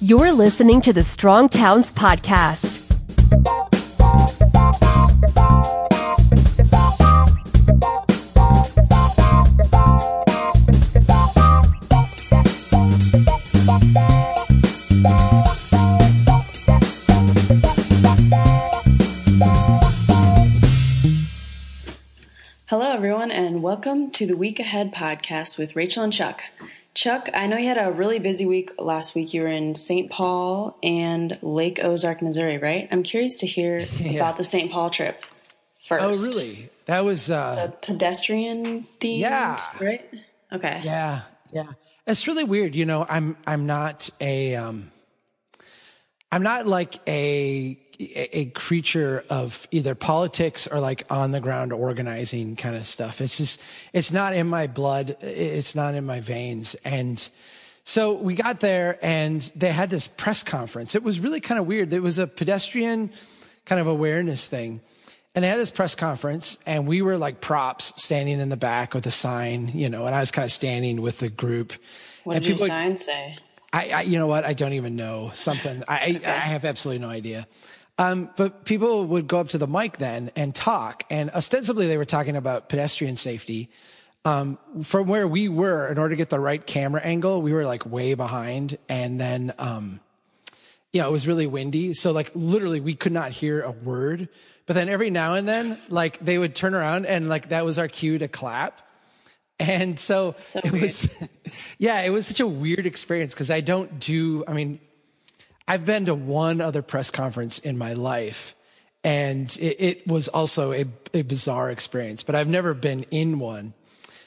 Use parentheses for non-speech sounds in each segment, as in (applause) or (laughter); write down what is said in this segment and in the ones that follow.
You're listening to the Strong Towns Podcast. Hello, everyone, and welcome to the Week Ahead podcast with Rachel and Chuck. Chuck, I know you had a really busy week last week. You were in St. Paul and Lake Ozark, Missouri, right? I'm curious to hear (laughs) Yeah. about the St. Paul trip first. Oh, really? That was uh The pedestrian themed, Yeah. right? Okay. yeah, yeah. It's really weird, you know, I'm I'm not a um I'm not like a a creature of either politics or like on the ground organizing kind of stuff. It's just it's not in my blood, it's not in my veins and so we got there and they had this press conference. It was really kind of weird. It was a pedestrian kind of awareness thing. And they had this press conference and we were like props standing in the back with a sign, you know, and I was kind of standing with the group. What and did your people- sign say? I, I, you know what? I don't even know something. I, I, (laughs) I have absolutely no idea. Um, but people would go up to the mic then and talk, and ostensibly they were talking about pedestrian safety. Um, from where we were, in order to get the right camera angle, we were like way behind, and then, um, yeah, it was really windy. So like literally we could not hear a word. But then every now and then, like they would turn around and like that was our cue to clap. And so, So it weird. was, (laughs) yeah, it was such a weird experience because I don't do, I mean, I've been to one other press conference in my life and it, it was also a, a bizarre experience, but I've never been in one.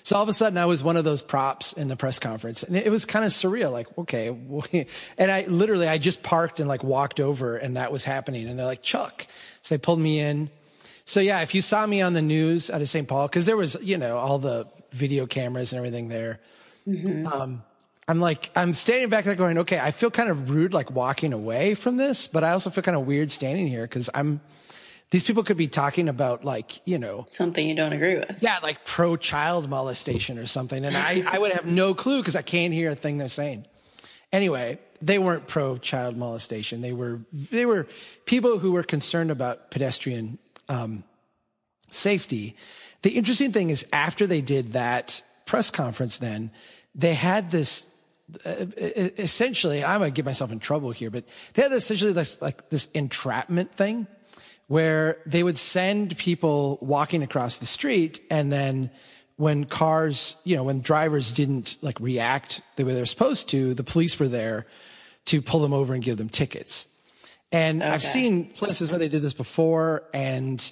So all of a sudden I was one of those props in the press conference and it was kind of surreal. Like, okay. (laughs) And I literally, I just parked and like walked over and that was happening. And they're like, Chuck. So they pulled me in. So yeah, if you saw me on the news out of St. Paul, cause there was, you know, all the video cameras and everything there. Um, I'm like, I'm standing back there going, okay, I feel kind of rude, like walking away from this, but I also feel kind of weird standing here because I'm, these people could be talking about like, you know, Something you don't agree with. yeah, like pro child molestation or something. And I, I would have no clue because I can't hear a thing they're saying. Anyway, they weren't pro child molestation. They were, they were people who were concerned about pedestrian, um, safety. The interesting thing is after they did that press conference, then they had this, essentially, I'm going to get myself in trouble here, but they had essentially this, like this entrapment thing where they would send people walking across the street and then when cars, you know, when drivers didn't like react the way they're supposed to, the police were there to pull them over and give them tickets. And I've seen places where they did this before and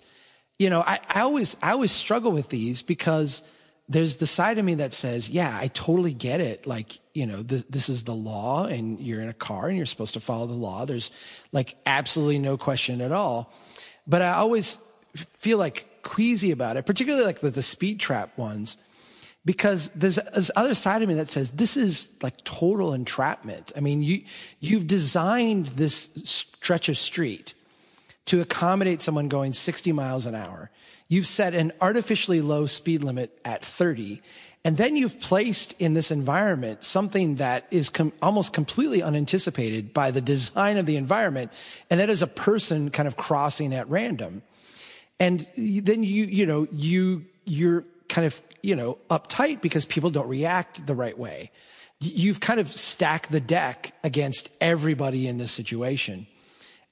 you know, I, I always I always struggle with these because there's the side of me that says, yeah, I totally get it. Like, you know, th- this is the law and you're in a car and you're supposed to follow the law. There's like absolutely no question at all. But I always feel like queasy about it, particularly like the, the speed trap ones, because there's this other side of me that says this is like total entrapment. I mean, you, you've designed this stretch of street to accommodate someone going 60 miles an hour. You've set an artificially low speed limit at 30. And then you've placed in this environment something that is com- almost completely unanticipated by the design of the environment. And that is a person kind of crossing at random. And then you, you know, you, you're kind of, you know, uptight because people don't react the right way. You've kind of stacked the deck against everybody in this situation.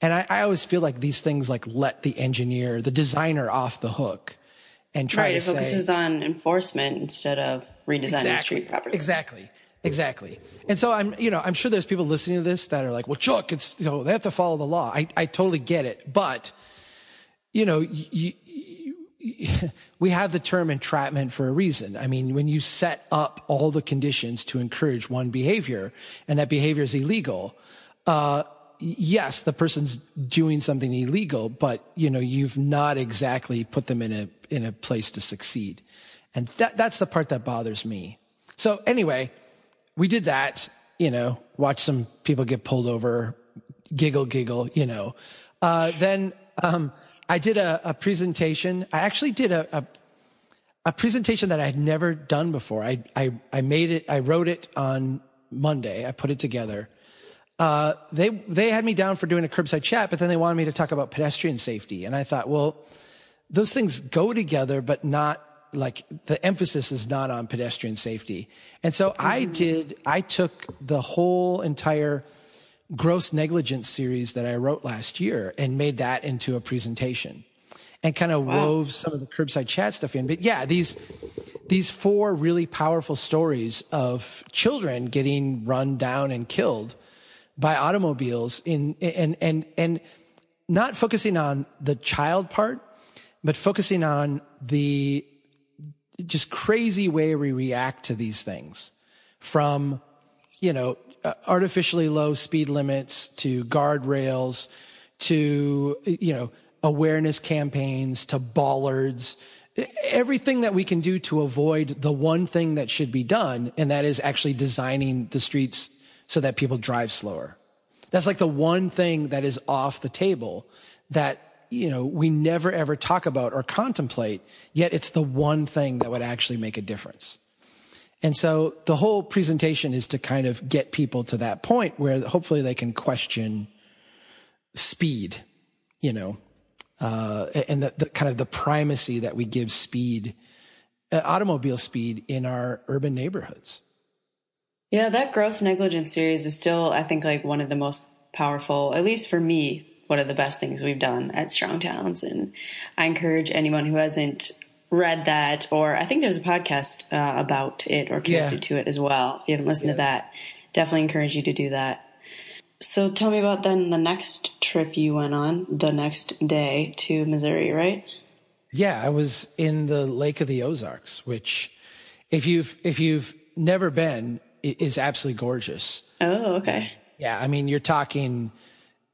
And I, I always feel like these things like let the engineer, the designer off the hook and try Right. to It say, focuses on enforcement instead of redesigning the street properly. Exactly. Exactly. And so I'm, you know, I'm sure there's people listening to this that are like, well, Chuck, it's, you know, they have to follow the law. I, I totally get it. But, you know, you, (laughs) we have the term entrapment for a reason. I mean, when you set up all the conditions to encourage one behavior and that behavior is illegal, uh, yes, the person's doing something illegal, but you know, you've not exactly put them in a, in a place to succeed. And that, that's the part that bothers me. So anyway, we did that, you know, watch some people get pulled over, giggle, giggle, you know. Uh, then, um, I did a, a presentation. I actually did a, a, a presentation that I had never done before. I, I, I made it, I wrote it on Monday. I put it together. Uh, they they had me down for doing a curbside chat, but then they wanted me to talk about pedestrian safety, and I thought, well, those things go together, but not like the emphasis is not on pedestrian safety. And so mm-hmm. I did. I took the whole entire gross negligence series that I wrote last year and made that into a presentation and kind of wow. wove some of the curbside chat stuff in. But yeah, these these four really powerful stories of children getting run down and killed by automobiles in and and and not focusing on the child part, but focusing on the just crazy way we react to these things. From you know uh, artificially low speed limits to guardrails to you know awareness campaigns to bollards. Everything that we can do to avoid the one thing that should be done and that is actually designing the streets so that people drive slower that's like the one thing that is off the table that you know we never ever talk about or contemplate yet it's the one thing that would actually make a difference and so the whole presentation is to kind of get people to that point where hopefully they can question speed, you know, uh, and the, the, kind of the primacy that we give speed, uh, automobile speed in our urban neighborhoods. Yeah, that gross negligence series is still, I think, like one of the most powerful, at least for me, one of the best things we've done at Strong Towns. And I encourage anyone who hasn't read that, or I think there's a podcast uh, about it or connected yeah. to it as well. If you haven't listened yeah. to that, definitely encourage you to do that. So tell me about then the next trip you went on the next day to Missouri, right? Yeah, I was in the Lake of the Ozarks, which if you've if you've never been is absolutely gorgeous. Oh, okay. Yeah, I mean you're talking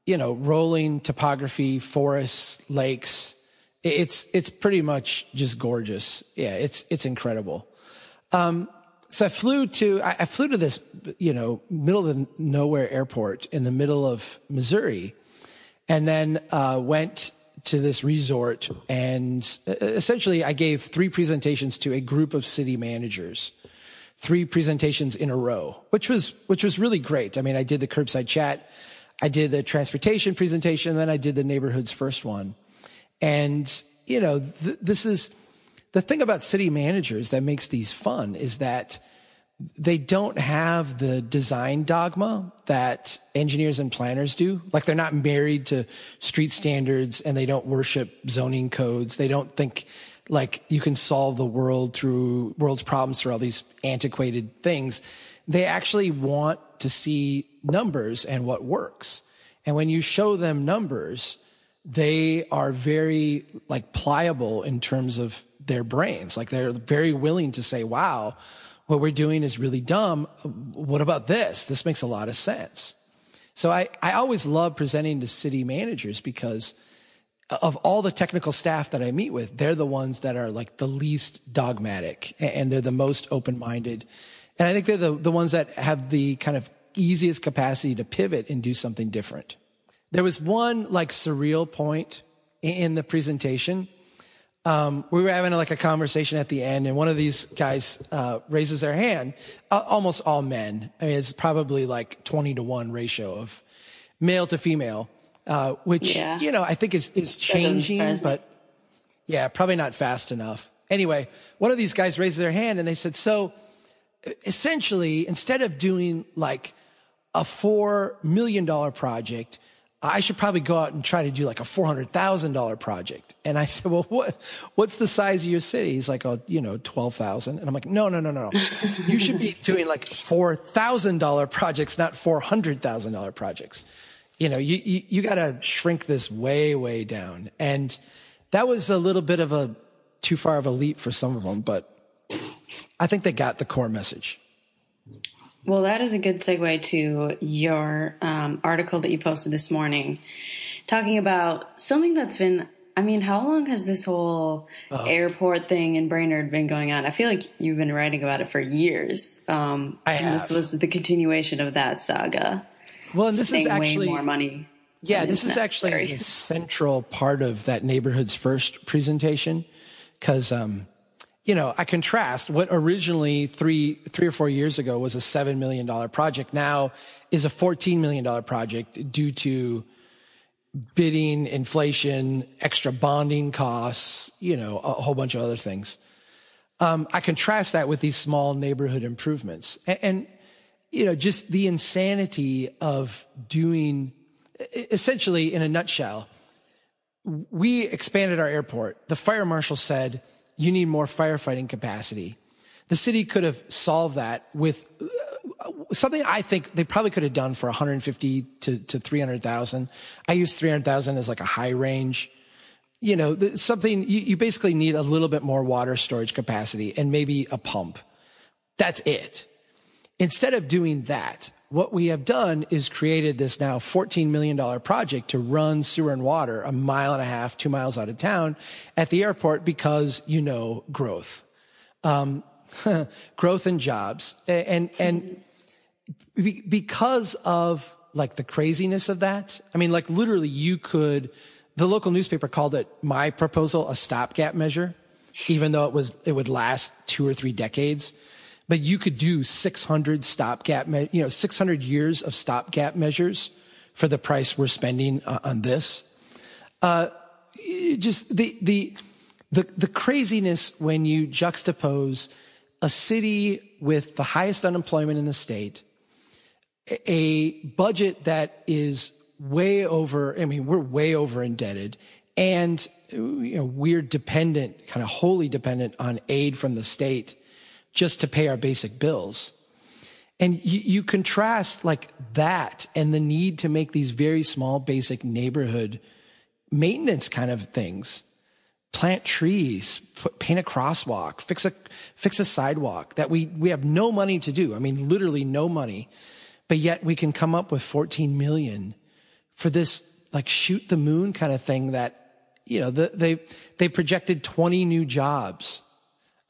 you know, rolling topography, forests, lakes, it's it's pretty much just gorgeous. Yeah, it's it's incredible. Um, so I flew to I, flew to this you know middle of nowhere airport in the middle of Missouri, and then uh, went to this resort and uh, essentially I gave three presentations to a group of city managers three presentations in a row which was which was really great I mean I did the curbside chat I did the transportation presentation then I did the neighborhoods first one and, you know, th- this is the thing about city managers that makes these fun is that they don't have the design dogma that engineers and planners do. Like they're not married to street standards and they don't worship zoning codes. They don't think like you can solve the world through world's problems through all these antiquated things. They actually want to see numbers and what works. And when you show them numbers, they are very like pliable in terms of their brains. Like they're very willing to say, wow, what we're doing is really dumb. What about this? This makes a lot of sense. So I, I always love presenting to city managers because of all the technical staff that I meet with, they're the ones that are like the least dogmatic and they're the most open minded. And I think they're the, the ones that have the kind of easiest capacity to pivot and do something different. There was one like surreal point in the presentation. Um, we were having like a conversation at the end, and one of these guys uh, raises their hand. Uh, almost all men. I mean, it's probably like twenty to one ratio of male to female, uh, which yeah. you know I think is is changing, but yeah, probably not fast enough. Anyway, one of these guys raised their hand, and they said, "So, essentially, instead of doing like a four million dollar project." I should probably go out and try to do like a $400,000 project. And I said, well, what, what's the size of your city? He's like, oh, you know, 12,000. And I'm like, no, no, no, no, no. you should be (laughs) doing like $4,000 projects, not $400,000 projects. You know, you, you, you got to shrink this way, way down. And that was a little bit of a too far of a leap for some of them, but I think they got the core message. Well, that is a good segue to your um, article that you posted this morning, talking about something that's been. I mean, how long has this whole uh, airport thing in Brainerd been going on? I feel like you've been writing about it for years. Um, I have. this was the continuation of that saga. Well, and this is actually more money. Yeah, this is necessary. actually a central part of that neighborhood's first presentation because um, you know, I contrast what originally three, three or four years ago was a $7 million project now is a $14 million project due to bidding, inflation, extra bonding costs, you know, a whole bunch of other things. Um, I contrast that with these small neighborhood improvements and, and, you know, just the insanity of doing essentially in a nutshell. We expanded our airport. The fire marshal said, you need more firefighting capacity. The city could have solved that with uh, something I think they probably could have done for 150 to, to 300,000. I use 300,000 as like a high range. You know, something you, you basically need a little bit more water storage capacity and maybe a pump. That's it. Instead of doing that, what we have done is created this now $14 million project to run sewer and water a mile and a half, two miles out of town at the airport because, you know, growth. Um, (laughs) growth and jobs. And, and because of like the craziness of that, I mean, like literally you could, the local newspaper called it my proposal a stopgap measure, even though it was, it would last two or three decades but you could do 600 stopgap, you know, 600 years of stopgap measures for the price we're spending uh, on this. Uh, just the, the, the, the craziness when you juxtapose a city with the highest unemployment in the state, a budget that is way over, I mean, we're way over indebted and, you know, we're dependent, kind of wholly dependent on aid from the state just to pay our basic bills. And you, you, contrast like that and the need to make these very small, basic neighborhood maintenance kind of things. Plant trees, put, paint a crosswalk, fix a, fix a sidewalk that we, we have no money to do. I mean, literally no money, but yet we can come up with 14 million for this like shoot the moon kind of thing that, you know, the, they, they projected 20 new jobs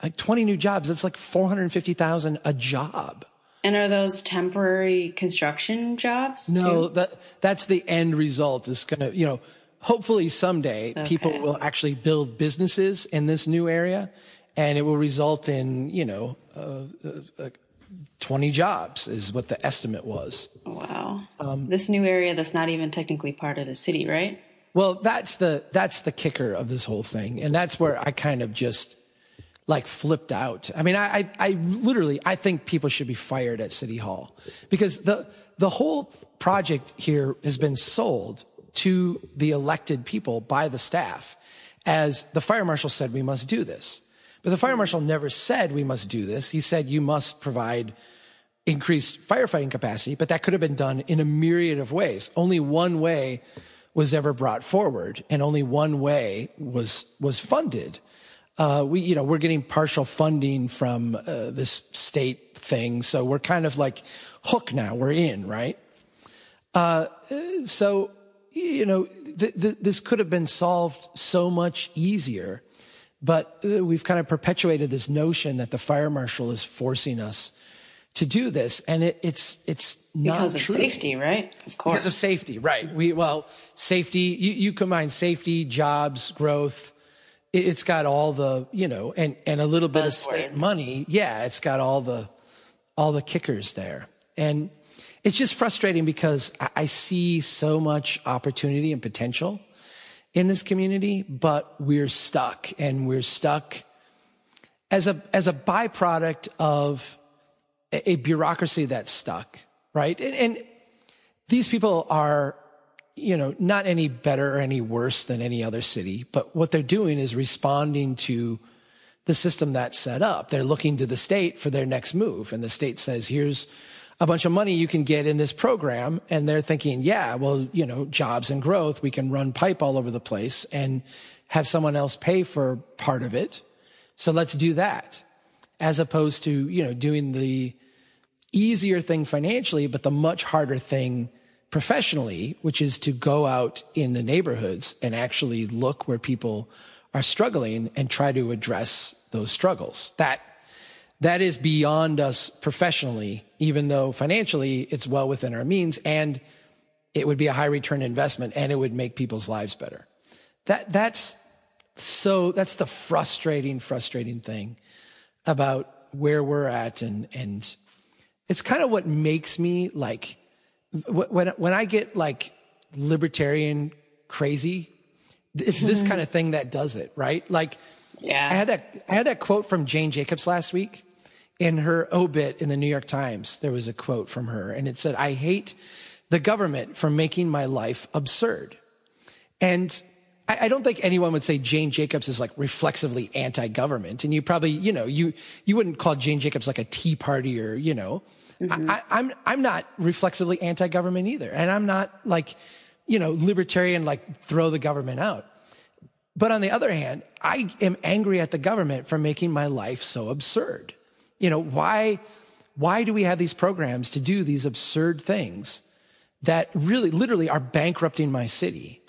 like 20 new jobs. That's like 450,000 a job. And are those temporary construction jobs? No, too? that that's the end result is going to, you know, hopefully someday okay. people will actually build businesses in this new area and it will result in, you know, uh, uh, uh 20 jobs is what the estimate was. Wow. Um, this new area that's not even technically part of the city, right? Well, that's the that's the kicker of this whole thing. And that's where I kind of just like flipped out. I mean, I, I, I literally, I think people should be fired at City Hall because the, the whole project here has been sold to the elected people by the staff as the fire marshal said we must do this. But the fire marshal never said we must do this. He said you must provide increased firefighting capacity, but that could have been done in a myriad of ways. Only one way was ever brought forward and only one way was, was funded uh, we, you know, we're getting partial funding from uh, this state thing. So we're kind of like hook now. We're in, right? Uh, so, you know, th- th- this could have been solved so much easier, but uh, we've kind of perpetuated this notion that the fire marshal is forcing us to do this. And it, it's, it's not because of true. safety, right? Of course. Because of safety, right. We, well, safety, you, you combine safety, jobs, growth, it's got all the you know and and a little bit of state money. Yeah it's got all the all the kickers there. And it's just frustrating because I, see so much opportunity and potential in this community but we're stuck and we're stuck as a as a byproduct of a, a bureaucracy that's stuck right? And, and these people are you know, not any better or any worse than any other city, but what they're doing is responding to the system that's set up. They're looking to the state for their next move. And the state says, here's a bunch of money you can get in this program. And they're thinking, yeah, well, you know, jobs and growth, we can run pipe all over the place and have someone else pay for part of it. So let's do that as opposed to, you know, doing the easier thing financially, but the much harder thing professionally, which is to go out in the neighborhoods and actually look where people are struggling and try to address those struggles. That, that is beyond us professionally, even though financially it's well within our means and it would be a high return investment and it would make people's lives better. That, that's so that's the frustrating, frustrating thing about where we're at. And, and it's kind of what makes me like, when, when I get like libertarian crazy, it's this kind of (laughs) thing that does it, right? Like, Yeah. I had that I had that quote from Jane Jacobs last week in her obit in the New York Times. There was a quote from her and it said, "I hate the government for making my life absurd." And I, I don't think anyone would say Jane Jacobs is like reflexively anti-government. And you probably, you know, you you wouldn't call Jane Jacobs like a Tea Party or, you know. Mm-hmm. I, I, I'm I'm not reflexively anti-government either, and I'm not like, you know, libertarian like throw the government out. But on the other hand, I am angry at the government for making my life so absurd. You know, why, why do we have these programs to do these absurd things that really, literally are bankrupting my city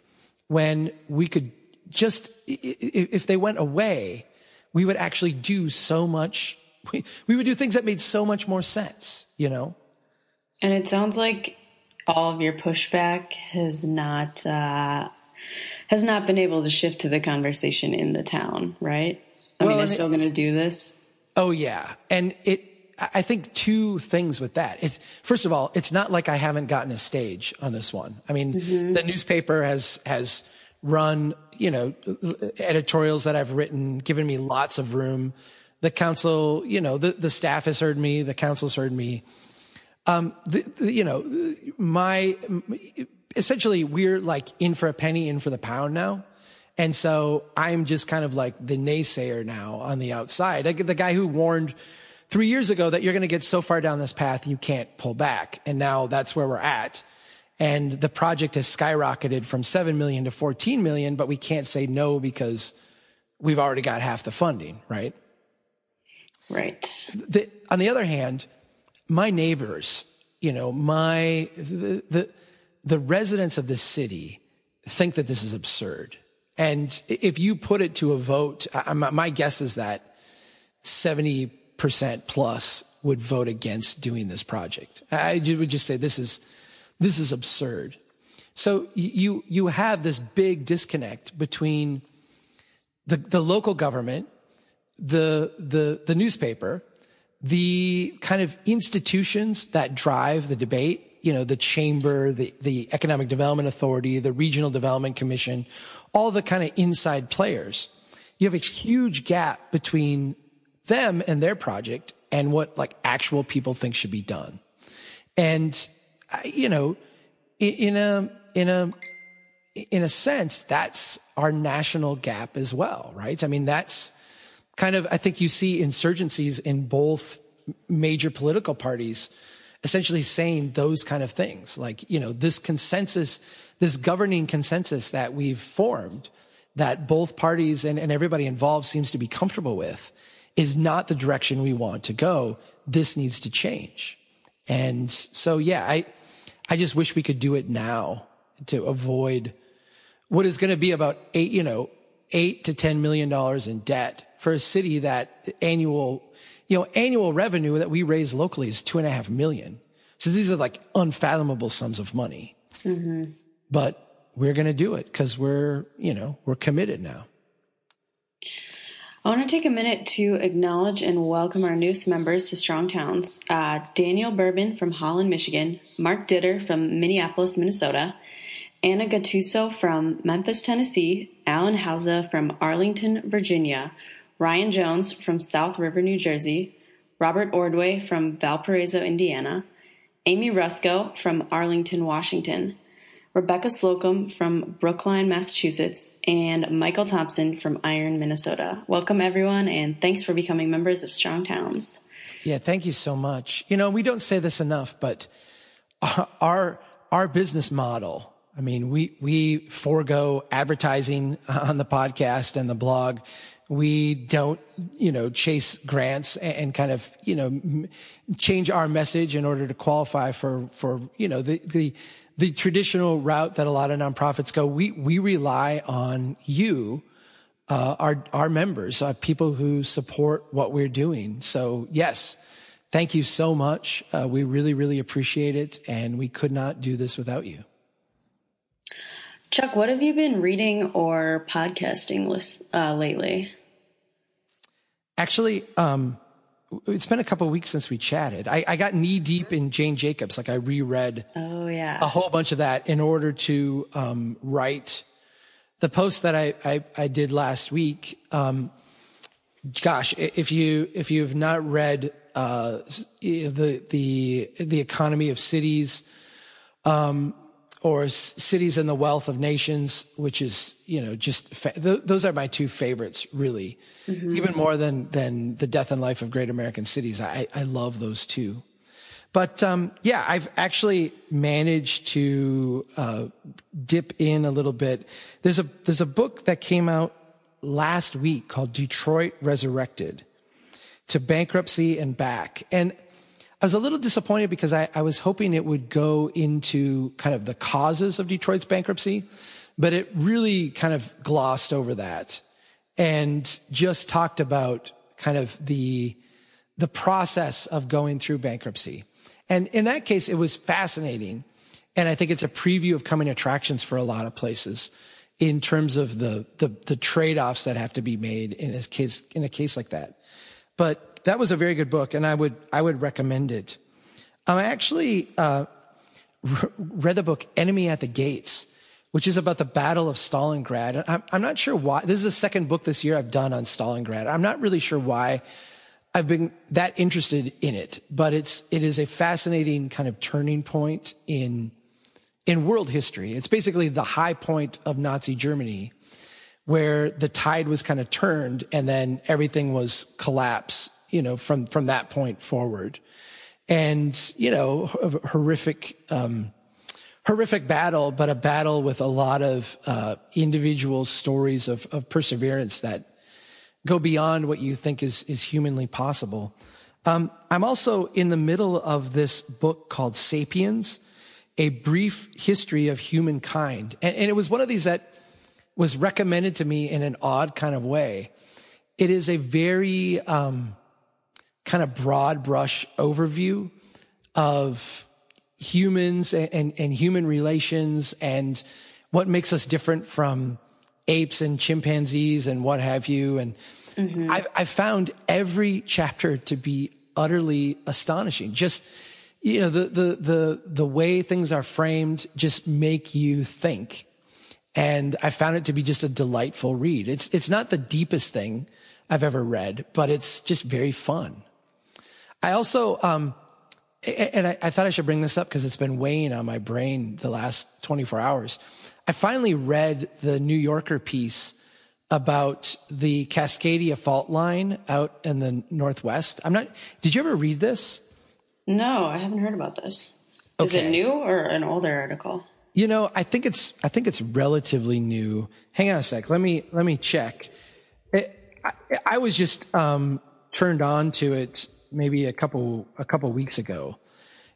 when we could just, if they went away, we would actually do so much, we, we would do things that made so much more sense, you know? And it sounds like all of your pushback has not uh, has not been able to shift to the conversation in the town, right? I Well, mean, they're still going to do this. Oh yeah. And it, I think two things with that. It's, first of all, it's not like I haven't gotten a stage on this one. I mean, the newspaper has, has run, you know, editorials that I've written, given me lots of room. The council, you know, the, the staff has heard me, the council's heard me. Um, the, the, you know, my, essentially we're like in for a penny, in for the pound now. And so I'm just kind of like the naysayer now on the outside. Like the guy who warned three years ago that you're going to get so far down this path, you can't pull back. And now that's where we're at. And the project has skyrocketed from 7 million to 14 million, but we can't say no because we've already got half the funding, right? Right. the, on the other hand, my neighbors, you know, my the, the the residents of this city think that this is absurd. And if you put it to a vote, I, my guess is that seventy percent plus would vote against doing this project. I would just say this is this is absurd. So you you have this big disconnect between the the local government the the the newspaper, the kind of institutions that drive the debate, you know, the chamber, the the economic development authority, the regional development commission, all the kind of inside players. You have a huge gap between them and their project and what like actual people think should be done. And you know, in a in a in a sense, that's our national gap as well, right? I mean, that's kind of, I think you see insurgencies in both major political parties essentially saying those kind of things. Like, you know, this consensus, this governing consensus that we've formed that both parties and, and everybody involved seems to be comfortable with is not the direction we want to go. This needs to change. And so, yeah, I, I just wish we could do it now to avoid what is going to be about eight, you know, eight to ten million dollars in debt for a city that annual, you know, annual revenue that we raise locally is two and a half million. So these are like unfathomable sums of money. But we're going to do it because we're, you know, we're committed now. I want to take a minute to acknowledge and welcome our newest members to Strong Towns uh, Daniel Bourbon from Holland, Michigan, Mark Ditter from Minneapolis, Minnesota, Anna Gattuso from Memphis, Tennessee, Alan Hausa from Arlington, Virginia, Ryan Jones from South River, New Jersey, Robert Ordway from Valparaiso, Indiana, Amy Rusko from Arlington, Washington, Rebecca Slocum from Brookline, Massachusetts, and Michael Thompson from Iron, Minnesota. Welcome, everyone, and thanks for becoming members of Strong Towns. Yeah, thank you so much. You know, we don't say this enough, but (laughs) our our business model. I mean, we we forego advertising (laughs) on the podcast and the blog. We don't, you know, chase grants and, kind of, you know, change our message in order to qualify for for you know the the the traditional route that a lot of nonprofits go. We we rely on you uh, our our members, uh, people who support what we're doing. So yes, thank you so much. Uh, we really really appreciate it, and we could not do this without you. Chuck, what have you been reading or podcasting uh, lately? Actually, um, it's been a couple weeks since we chatted. I, I, got knee deep in Jane Jacobs. Like I reread oh, yeah. a whole bunch of that in order to um, write the post that I, I, I did last week. Um, gosh, if you if you have not read uh, the the the economy of cities, um, or cities and the wealth of nations, which is you know just fa- th- those are my two favorites, really, mm-hmm. even more than than the death and life of great American cities. I I love those two. But um, yeah, I've actually managed to uh, dip in a little bit. There's a there's a book that came out last week called Detroit Resurrected to bankruptcy and back. And I was a little disappointed because I, I, was hoping it would go into kind of the causes of Detroit's bankruptcy, but it really kind of glossed over that and just talked about kind of the, the process of going through bankruptcy. And in that case, it was fascinating. And I think it's a preview of coming attractions for a lot of places in terms of the, the, the trade-offs that have to be made in a case, in a case like that. But that was a very good book, and I would I would recommend it. Um, I actually uh, read the book Enemy at the Gates, which is about the Battle of Stalingrad. I'm, I'm not sure why. This is the second book this year I've done on Stalingrad. I'm not really sure why I've been that interested in it, but it's it is a fascinating kind of turning point in in world history. It's basically the high point of Nazi Germany where the tide was kind of turned and then everything was collapse you know, from, from that point forward. And, you know, horrific, um, horrific battle, but a battle with a lot of, uh, individual stories of, of perseverance that go beyond what you think is, is humanly possible. Um, I'm also in the middle of this book called Sapiens, a brief history of humankind. And, and, it was one of these that was recommended to me in an odd kind of way. It is a very, um, kind of broad brush overview of humans and, and, and, human relations and what makes us different from apes and chimpanzees and what have you. And mm-hmm. I've, I've found every chapter to be utterly astonishing. Just, you know, the, the, the, the way things are framed just make you think. And I found it to be just a delightful read. It's, it's not the deepest thing I've ever read, but it's just very fun. I also, um, and I, I, thought I should bring this up because it's been weighing on my brain the last 24 hours. I finally read the New Yorker piece about the Cascadia fault line out in the Northwest. I'm not, did you ever read this? No, I haven't heard about this. Okay. Is it new or an older article? You know, I think it's, I think it's relatively new. Hang on a sec. Let me, let me check. It, I, I, was just, um, turned on to it maybe a couple a couple weeks ago.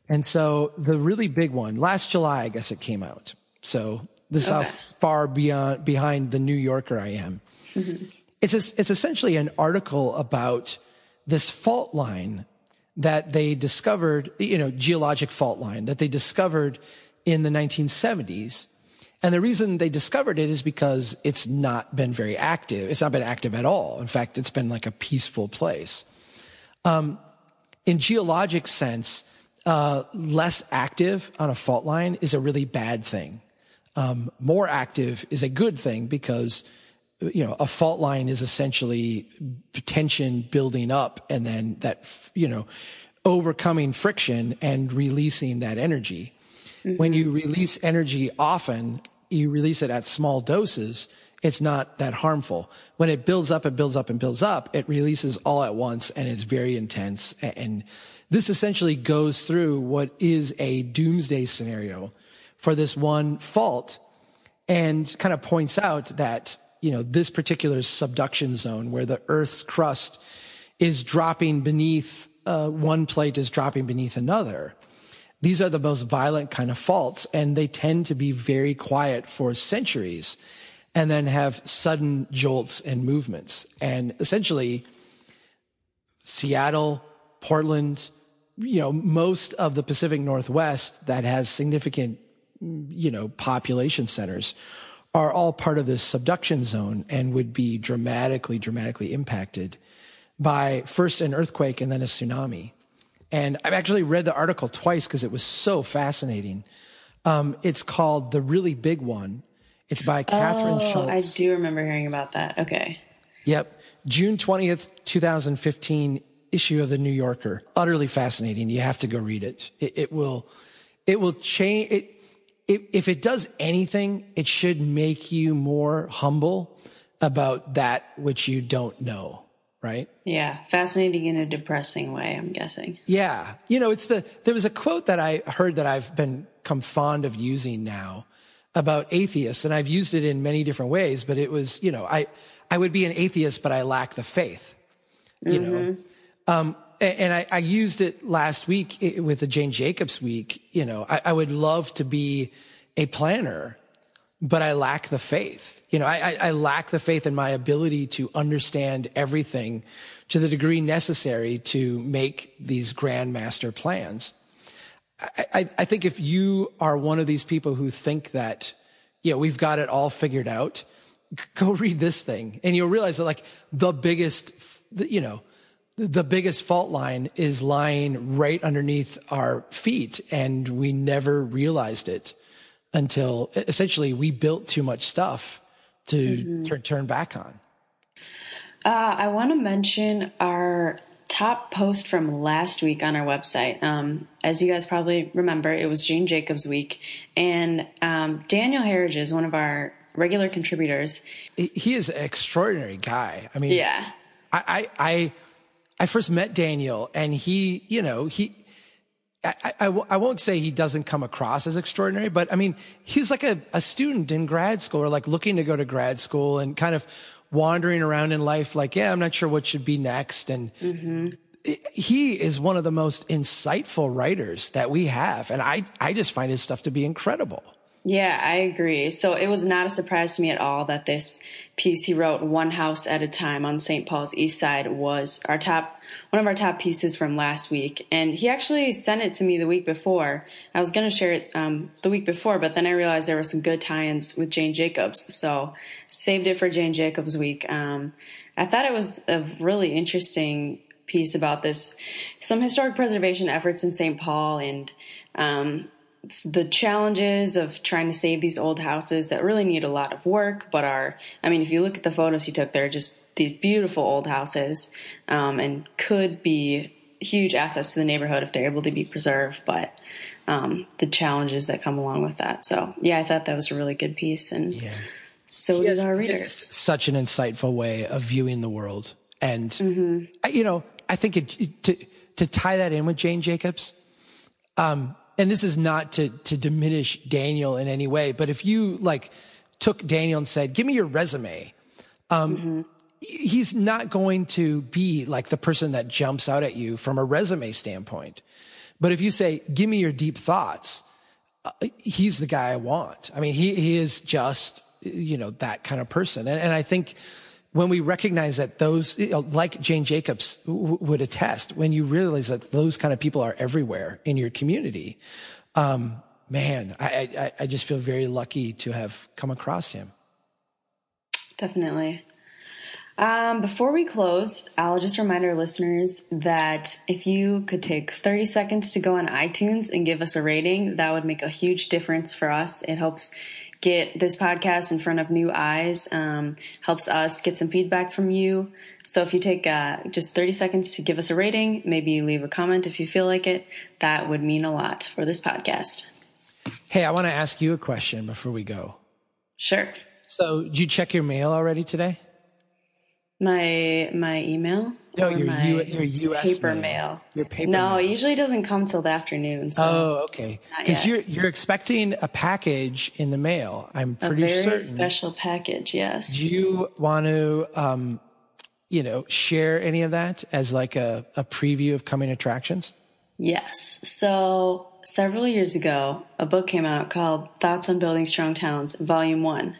And so the really big one, last July, I guess it came out. So this okay. is how far beyond behind the New Yorker I am. Mm-hmm. It's a, it's essentially an article about this fault line that they discovered, you know, geologic fault line that they discovered in the 1970s. And the reason they discovered it is because it's not been very active. It's not been active at all. In fact, it's been like a peaceful place. Um, in geologic sense, uh, less active on a fault line is a really bad thing. Um, more active is a good thing because you know a fault line is essentially tension building up and then that you know overcoming friction and releasing that energy. Mm-hmm. When you release energy often, you release it at small doses it's not that harmful. When it builds up and builds up and builds up, it releases all at once and it's very intense. And this essentially goes through what is a doomsday scenario for this one fault and kind of points out that, you know, this particular subduction zone where the earth's crust is dropping beneath, uh, one plate is dropping beneath another. These are the most violent kind of faults and they tend to be very quiet for centuries and then have sudden jolts and movements. And essentially, Seattle, Portland, you know, most of the Pacific Northwest that has significant you know, population centers are all part of this subduction zone and would be dramatically, dramatically impacted by first an earthquake and then a tsunami. And I've actually read the article twice because it was so fascinating. Um, it's called The Really Big One. It's by Kathryn oh, Schulz. I do remember hearing about that. Okay. Yep. June 20th, 2015 issue of the New Yorker. Utterly fascinating. You have to go read it. It, it will, it will change it. If, if it does anything, it should make you more humble about that which you don't know. Right. Yeah. Fascinating in a depressing way, I'm guessing. Yeah. You know, it's the, there was a quote that I heard that I've been, come fond of using now about atheists. And I've used it in many different ways, but it was, you know, I, I would be an atheist, but I lack the faith, you mm-hmm. know? Um, and I, I, used it last week with the Jane Jacobs week. You know, I, I, would love to be a planner, but I lack the faith. You know, I, I lack the faith in my ability to understand everything to the degree necessary to make these grand master plans. I, I think if you are one of these people who think that, you know, we've got it all figured out, go (laughs) read this thing and you'll realize that like the biggest, you know, the biggest fault line is lying right underneath our feet and we never realized it until essentially we built too much stuff to mm-hmm. turn, turn back on. Uh, I want to mention our top post from last week on our website. Um, as you guys probably remember, it was Jane Jacobs week, and um, Daniel Herriges is one of our regular contributors. He is an extraordinary guy. I mean, yeah, I, I, I I first met Daniel and he, you know, he, I, I, I, won't say he doesn't come across as extraordinary, but I mean, he was like a, a student in grad school or like looking to go to grad school and kind of wandering around in life like, yeah, I'm not sure what should be next. And mm-hmm. he is one of the most insightful writers that we have. And I, I just find his stuff to be incredible. Yeah, I agree. So it was not a surprise to me at all that this piece he wrote, One House at a Time on St. Paul's East Side, was our top, one of our top pieces from last week. And he actually sent it to me the week before. I was going to share it um, the week before, but then I realized there were some good tie ins with Jane Jacobs. So saved it for Jane Jacobs week. Um, I thought it was a really interesting piece about this, some historic preservation efforts in St. Paul and, um, the challenges of trying to save these old houses that really need a lot of work, but are, I mean, if you look at the photos he took, they're just these beautiful old houses um, and could be huge assets to the neighborhood if they're able to be preserved, but um, the challenges that come along with that. So, yeah, I thought that was a really good piece. And yeah. so he did has, our readers. Such an insightful way of viewing the world. And, mm-hmm. you know, I think it, to, to tie that in with Jane Jacobs, um, and this is not to, to diminish Daniel in any way, but if you like took Daniel and said, give me your resume, um, mm-hmm. he's not going to be like the person that jumps out at you from a resume standpoint. But if you say, give me your deep thoughts, uh, he's the guy I want. I mean, he, he is just, you know, that kind of person. And, and I think, when we recognize that those, you know, like Jane Jacobs w- would attest, when you realize that those kind of people are everywhere in your community, um, man, I, I, I just feel very lucky to have come across him. Definitely. Um, before we close, I'll just remind our listeners that if you could take 30 seconds to go on iTunes and give us a rating, that would make a huge difference for us. It helps get this podcast in front of new eyes, um, helps us get some feedback from you. So if you take uh, just 30 seconds to give us a rating, maybe leave a comment if you feel like it, that would mean a lot for this podcast. Hey, I want to ask you a question before we go. Sure. So, did you check your mail already today? My my email. No, your U, your U.S. paper mail. mail. Your paper. No, mail. it usually doesn't come till the afternoon. So oh, okay. Because you're you're expecting a package in the mail. I'm pretty a very certain. special package. Yes. Do you want to, um, you know, share any of that as like a, a preview of coming attractions? Yes. So several years ago, a book came out called Thoughts on Building Strong Towns, Volume One.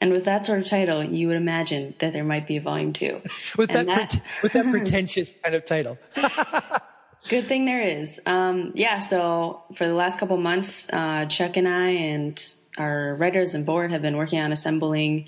And with that sort of title, you would imagine that there might be a volume two. (laughs) with that, that... With that pretentious kind of title. (laughs) Good thing there is. Um, yeah, so for the last couple months, uh, Chuck and I and our writers and board have been working on assembling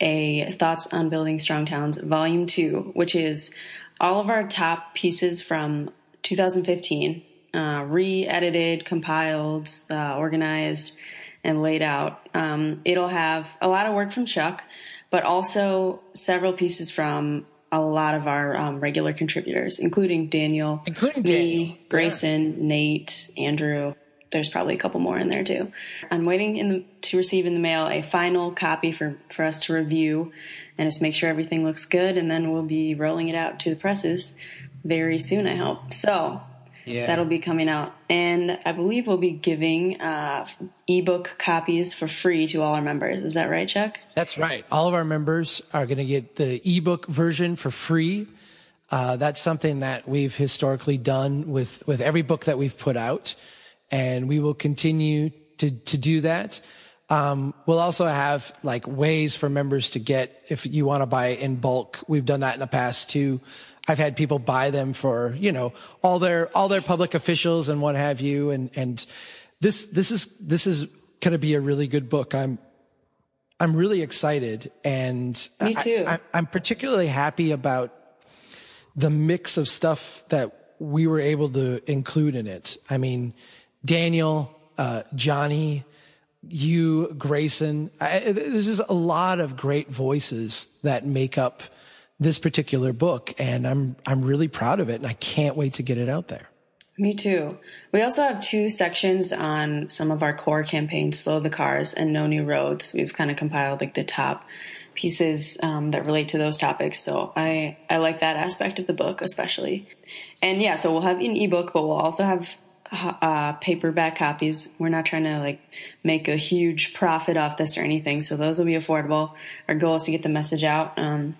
a Thoughts on Building Strong Towns Volume 2, which is all of our top pieces from 2015, uh, re edited, compiled, uh, organized, and laid out. Um, it'll have a lot of work from Chuck, but also several pieces from a lot of our um, regular contributors, including Daniel, including me, Daniel. Grayson, yeah. Nate, Andrew. There's probably a couple more in there too. I'm waiting in the, to receive in the mail a final copy for, for us to review and just make sure everything looks good, and then we'll be rolling it out to the presses very soon. I hope so. Yeah. That'll be coming out. And I believe we'll be giving uh, ebook copies for free to all our members. Is that right, Chuck? That's right. All of our members are going to get the ebook version for free. Uh, that's something that we've historically done with, with every book that we've put out. And we will continue to, to do that. Um, we'll also have like ways for members to get, if you want to buy in bulk, we've done that in the past too. I've had people buy them for, you know, all their, all their public officials and what have you. And, and this, this is, this is going to be a really good book. I'm, I'm really excited. And me too. I, I'm particularly happy about the mix of stuff that we were able to include in it. I mean, Daniel, uh, Johnny, you, Grayson, I, there's just a lot of great voices that make up this particular book and I'm I'm really proud of it and I can't wait to get it out there. Me too. We also have two sections on some of our core campaigns, Slow the Cars and No New Roads. We've kind of compiled like the top pieces um, that relate to those topics. So I, I like that aspect of the book especially. And yeah, so we'll have an ebook, but we'll also have uh, paperback copies. We're not trying to like make a huge profit off this or anything. So those will be affordable. Our goal is to get the message out. Um,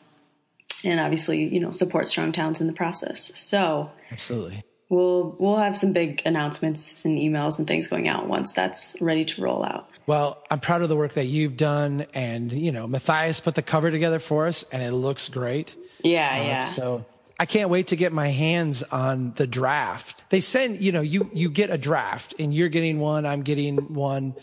and obviously, you know, support strong towns in the process. So absolutely, we'll we'll have some big announcements and emails and things going out once that's ready to roll out. Well, I'm proud of the work that you've done, and you know, Matthias put the cover together for us, and it looks great. Yeah, uh, yeah. So I can't wait to get my hands on the draft. They send, you know, you you get a draft, and you're getting one, I'm getting one.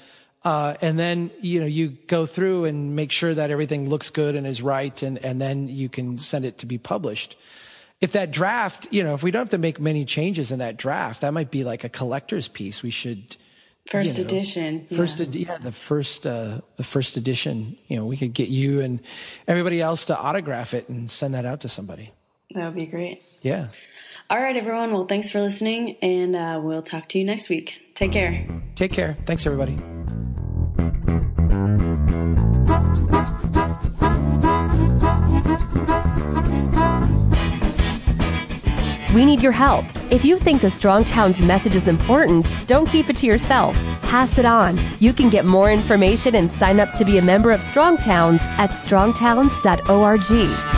Uh, and then, you know, you go through and make sure that everything looks good and is right. And, and then you can send it to be published. If that draft, you know, if we don't have to make many changes in that draft, that might be like a collector's piece. We should, First you know, edition. First, ed- yeah, the first, uh, the first edition. You know, we could get you and everybody else to autograph it and send that out to somebody. That would be great. Yeah. All right, everyone. Well, thanks for listening, and uh, we'll talk to you next week. Take care. Take care. Thanks, everybody. We need your help. If you think the Strong Towns message is important, don't keep it to yourself. Pass it on. You can get more information and sign up to be a member of Strong Towns at strongtowns.org.